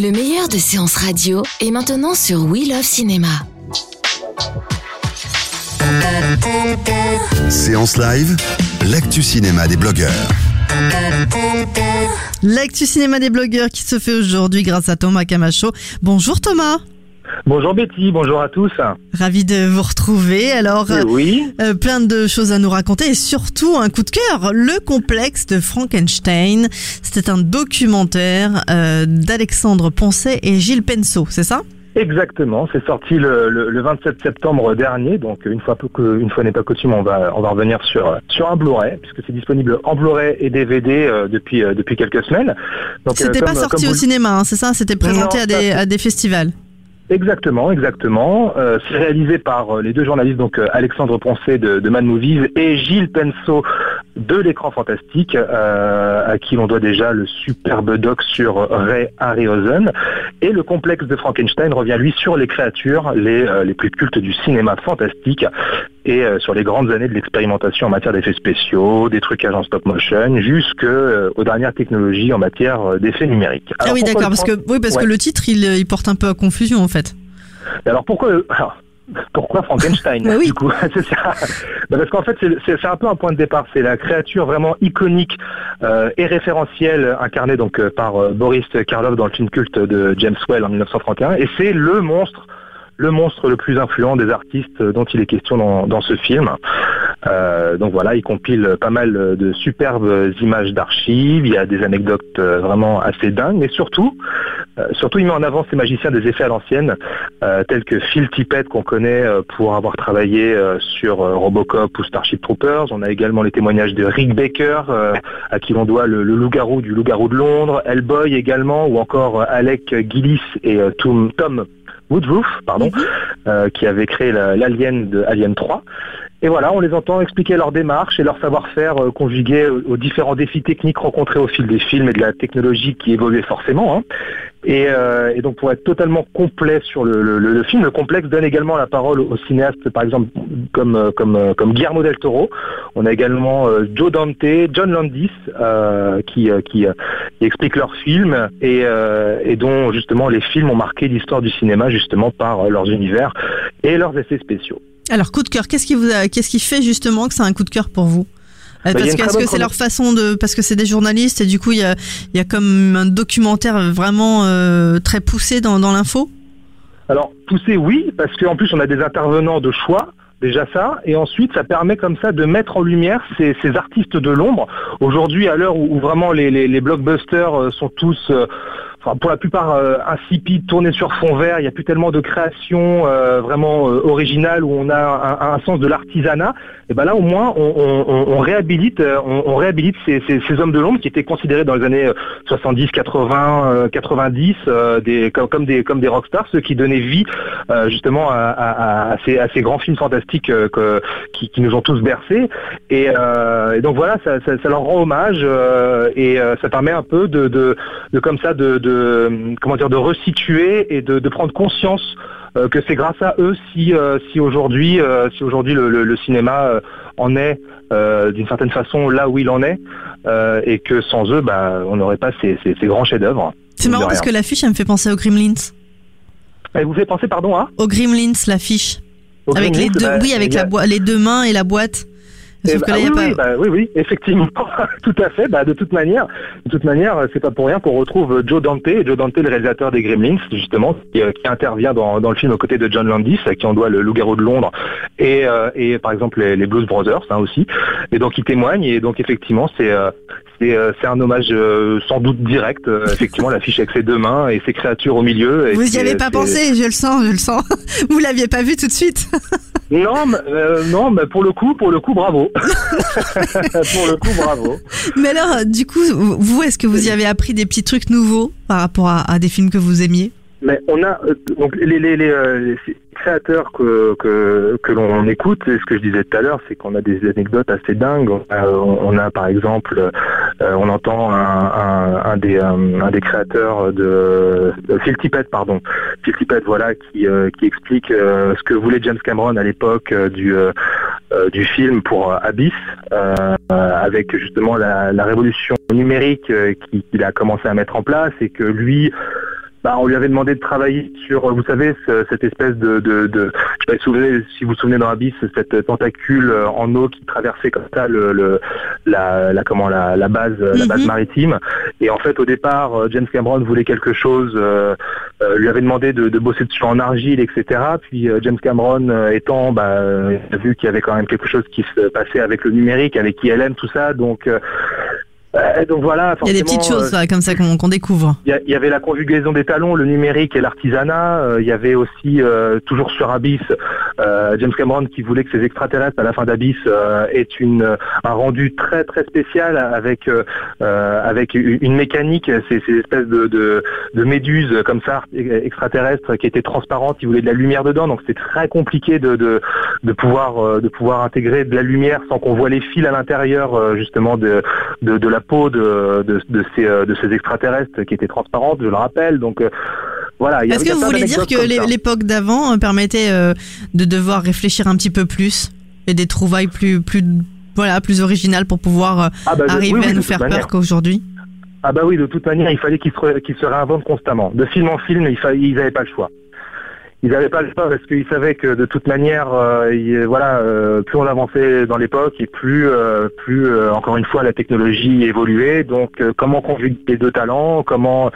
Le meilleur de séances radio est maintenant sur We Love Cinéma. Séance live, l'actu cinéma des blogueurs. L'actu cinéma des blogueurs qui se fait aujourd'hui grâce à Thomas Camacho. Bonjour Thomas. Bonjour Betty, bonjour à tous. Ravi de vous retrouver. Alors, Eh oui, euh, plein de choses à nous raconter et surtout un coup de cœur, le complexe de Frankenstein. C'était un documentaire euh, d'Alexandre Poncet et Gilles Penceau, c'est ça? Exactement. C'est sorti le, le- le 27 septembre dernier. Donc une fois que- une fois n'est pas coutume, on va on va revenir sur sur un Blu-ray puisque c'est disponible en Blu-ray et DVD euh, depuis euh, depuis quelques semaines. Euh, C'était pas sorti au cinéma, hein, c'est ça? C'était présenté Non, à, des, à des festivals? Exactement, exactement. Euh, c'est réalisé par euh, les deux journalistes, donc euh, Alexandre Poncet de, de Mad Movies et Gilles Penceau de l'écran fantastique, à qui l'on doit déjà le superbe doc sur Ray Harryhausen. Et le complexe de Frankenstein revient lui sur les créatures les, les plus cultes du cinéma fantastique et euh, sur les grandes années de l'expérimentation en matière d'effets spéciaux, des trucages en stop motion, jusque euh, aux dernières technologies en matière euh, d'effets numériques. ah oui, d'accord, parce que, oui, parce Ouais. que le titre, il, il porte un peu à confusion en fait. Alors pourquoi alors, pourquoi Frankenstein oui. du coup C'est ça. Bah, Parce qu'en fait c'est- un peu un point de départ. C'est la créature vraiment iconique euh, et référentielle incarnée donc par euh, Boris Karloff dans le film culte de James Whale en 1931. Et c'est le monstre le monstre le plus influent des artistes dont il est question dans, ce film. Euh, donc voilà, il compile pas mal de superbes images d'archives, il y a des anecdotes euh, vraiment assez dingues, mais surtout, euh, surtout il met en avant ces magiciens des effets à l'ancienne, tels que Phil Tippett qu'on connaît pour avoir travaillé sur Robocop ou Starship Troopers. On a également les témoignages de Rick Baker, à qui l'on doit le, loup-garou du loup-garou de Londres, Hellboy également, ou encore Alec Gillis et Tom Woodruff, pardon, euh, qui avait créé la- l'Alien de Alien 3. Et voilà, on les entend expliquer leur démarche et leur savoir-faire euh, conjugué aux, différents défis techniques rencontrés au fil des films et de la technologie qui évoluait forcément. hein. Et, euh, et donc pour être totalement complet sur le, le- le- le film, le complexe donne également la parole aux cinéastes, par exemple comme, euh, comme, comme Guillermo del Toro. On a également Joe Dante, John Landis, euh, qui, qui, qui expliquent leurs films et, euh, et dont justement les films ont marqué l'histoire du cinéma justement par euh, leurs univers et leurs effets spéciaux. Alors, coup de cœur, qu'est-ce qui, vous a- qu'est-ce qui fait justement que c'est un coup de cœur pour vous? Euh, Bah, parce que est-ce que c'est leur façon de parce que c'est des journalistes et du coup il y a, il y a comme un documentaire vraiment euh, très poussé dans, dans l'info? Alors, pousser, oui, parce qu'en plus, on a des intervenants de choix, déjà ça, et ensuite, ça permet comme ça de mettre en lumière ces, artistes de l'ombre. Aujourd'hui, à l'heure où, vraiment les blockbusters euh, sont tous, euh, pour la plupart, euh, insipides, tournés sur fond vert, il n'y a plus tellement de création euh, vraiment euh, originale où on a un, sens de l'artisanat. Et ben là, au moins, on, on- réhabilite, ces, hommes de l'ombre qui étaient considérés dans les années euh, 70, 80, euh, 90 euh, des, comme, des rockstars, ceux qui donnaient vie justement à, ces, grands films fantastiques que- qui, nous ont tous bercés. Et, donc voilà, ça, leur rend hommage et ça permet un peu de, comme ça de comment dire de resituer et de, de prendre conscience euh, que c'est grâce à eux si euh, si aujourd'hui euh, si aujourd'hui le, le- le cinéma en est d'une certaine façon là où il en est et que sans eux bah on n'aurait pas ces, ces- ces grands chefs-d'œuvre. C'est marrant parce que l'affiche elle me fait penser aux Gremlins. Elle vous fait penser pardon hein Aux Gremlins l'affiche au avec les deux bah, oui avec a- la les deux mains et la boîte. Eh bah, que là il y a oui, pas oui, bah, oui, oui, effectivement, tout à fait. Bah, de toute manière, de toute manière, euh, c'est pas pour rien qu'on retrouve Joe Dante, Joe Dante, le réalisateur des Gremlins, justement, qui, euh, qui intervient dans, dans le film aux côtés de John Landis, à qui on doit le Loup-garou de Londres, et, euh, et par exemple les, les Blues Brothers, hein, aussi. Et donc il témoigne, et donc effectivement, c'est euh, c'est euh, c'est un hommage euh, sans doute direct, euh, effectivement, l'affiche avec ses deux mains et ses créatures au milieu. et Vous y c'est- avez pas pensé, je le sens, je le sens. Vous l'aviez pas vu tout de suite. Non, mais, euh, non, mais pour le coup, pour le coup, bravo. pour le coup, bravo. Mais alors, du coup, vous, est-ce que vous y avez appris des petits trucs nouveaux par rapport à, à des films que vous aimiez? Mais on a euh, donc les, les, les, euh, les créateurs que, que, que l'on écoute, et ce que je disais tout à l'heure, c'est qu'on a des anecdotes assez dingues. On a, on a, par exemple, euh, on entend un, un, des, créateurs de, Phil Tippett, pardon, Phil Tippett, voilà, qui, euh, explique euh, ce que voulait James Cameron à l'époque euh, du euh, euh, film pour euh, Abyss, euh, avec justement la, révolution numérique euh, qui- qu'il a commencé à mettre en place et que lui bah, on lui avait demandé de travailler sur, vous savez, ce- cette espèce de, de, de je sais pas si vous vous souvenez, si vous vous souvenez dans Abyss, cette tentacule en eau qui traversait comme ça le, le la, la comment la, la base la base Mhm. maritime. Et en fait, au départ, euh, James Cameron voulait quelque chose, euh, euh, lui avait demandé de, de bosser dessus en argile, etc. Puis euh, James Cameron étant, bah, il a vu qu'il y avait quand même quelque chose qui se passait avec le numérique, avec ILM, tout ça. Donc donc voilà. Il y a des petites euh, choses là, comme ça qu'on qu'on découvre. il y, y avait la conjugaison des talons, le numérique et l'artisanat. Euh, il y avait aussi, euh, toujours sur Abyss, euh, James Cameron qui voulait que ces extraterrestres à la fin d'Abyss euh, aient une, un rendu très très spécial avec euh, euh, avec une mécanique, ces, ces espèces de, de, de méduses comme ça extraterrestres qui étaient transparentes. Il voulait de la lumière dedans, donc c'était très compliqué de, de, de pouvoir de pouvoir intégrer de la lumière sans qu'on voit les fils à l'intérieur justement de, de, la peau de, de, de ces, de ces extraterrestres qui étaient transparentes, je le rappelle. Donc voilà. Est-ce que vous voulez dire que l'époque d'avant euh, permettait euh, de devoir réfléchir un petit peu plus et des trouvailles plus plus voilà plus originales pour pouvoir euh, Ah bah, arriver oui, oui, à nous faire manière. peur qu'aujourd'hui? Ah bah oui, de toute manière, il fallait qu'ils se, se réinventent constamment. De film en film, il fa- ils n'avaient pas le choix. Ils n'avaient pas le choix parce qu'ils savaient que de toute manière, euh, il- voilà, plus on avançait dans l'époque et plus, plus encore une fois, la technologie évoluait. Donc, comment conjuguer les deux talents? Comment,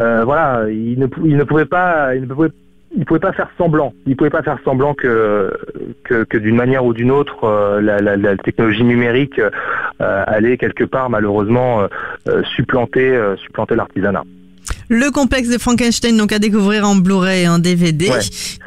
voilà, ils ne, il pouvait pas faire semblant. Il pouvait pas faire semblant que d'une manière ou d'une autre, euh, la, technologie numérique euh, allait quelque part malheureusement euh, euh, supplanter euh, supplanter l'artisanat. Le complexe de Frankenstein donc à découvrir en Blu-ray et en DVD. Ouais.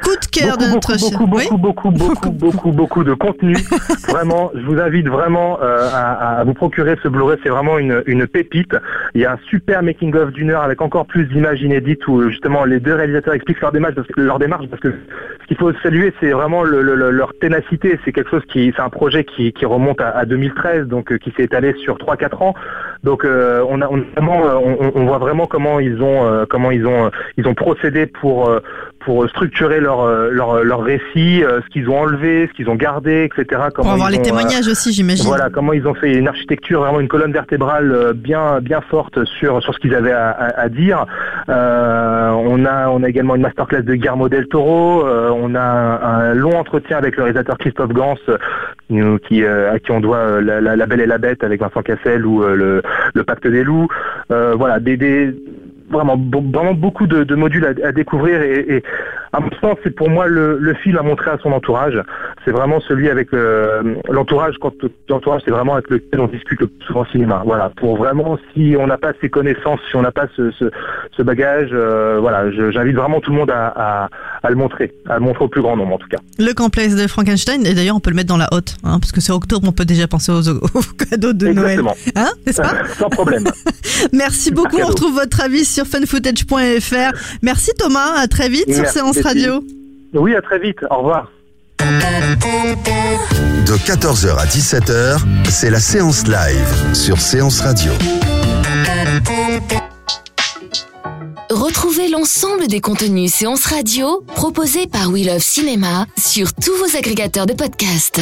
Coup de cœur de notre beaucoup, beaucoup, Oui beaucoup, beaucoup, beaucoup, beaucoup, de contenu. vraiment, je vous invite vraiment euh, à, à vous procurer ce Blu-ray. C'est vraiment une, une pépite. Il y a un super making of d'une heure avec encore plus d'images inédites où justement les deux réalisateurs expliquent leur démarche parce que, leur démarche parce que ce qu'il faut saluer, c'est vraiment le- le- le- leur ténacité. C'est quelque chose qui, c'est un projet qui, qui remonte à, à 2013, donc euh, qui s'est étalé sur 3-4 ans. Donc euh, on a, on, a vraiment, on, on voit vraiment comment ils ont, euh, comment ils ont, euh, ils ont procédé pour euh, pour structurer leur leur, leur récit, ce qu'ils ont enlevé, ce qu'ils ont gardé, etc. Pour Comment avoir ils les ont, témoignages aussi, j'imagine. voilà comment ils ont fait une architecture, vraiment une colonne vertébrale bien bien forte sur sur ce qu'ils avaient à, à- à dire. Euh, on a on a également une masterclass de Guillermo del Toro. euh, on a un, un long entretien avec le réalisateur Christophe Gans, euh, qui à qui on doit la, la, La Belle et la Bête avec Vincent Cassel ou le le Pacte des loups. Voilà des, des vraiment vraiment beaucoup de, de modules à, à découvrir et, et à mon sens c'est pour moi le, le film à montrer à son entourage. C'est vraiment celui avec euh, l'entourage quand l'entourage c'est vraiment avec lequel on discute le plus souvent cinéma. Voilà. Pour vraiment si on n'a pas ces connaissances si on n'a pas ce, ce, ce bagage euh, voilà j'invite vraiment tout le monde à, à, à le montrer à le montrer au plus grand nombre en tout cas. Le complexe de Frankenstein, et d'ailleurs on peut le mettre dans la hotte, hein, parce que c'est octobre, on peut déjà penser aux, aux cadeaux de Noël. exactement. Hein, n'est-ce pas? Sans problème Merci beaucoup, on cadeau. retrouve votre avis sur funfootage.fr. Merci Thomas, à très vite sur Merci, Séance. Radio. oui à très vite au revoir De 14h à 17h, c'est la séance live sur Séance Radio. Retrouvez l'ensemble des contenus séances radio proposés par We Love Cinéma sur tous vos agrégateurs de podcasts.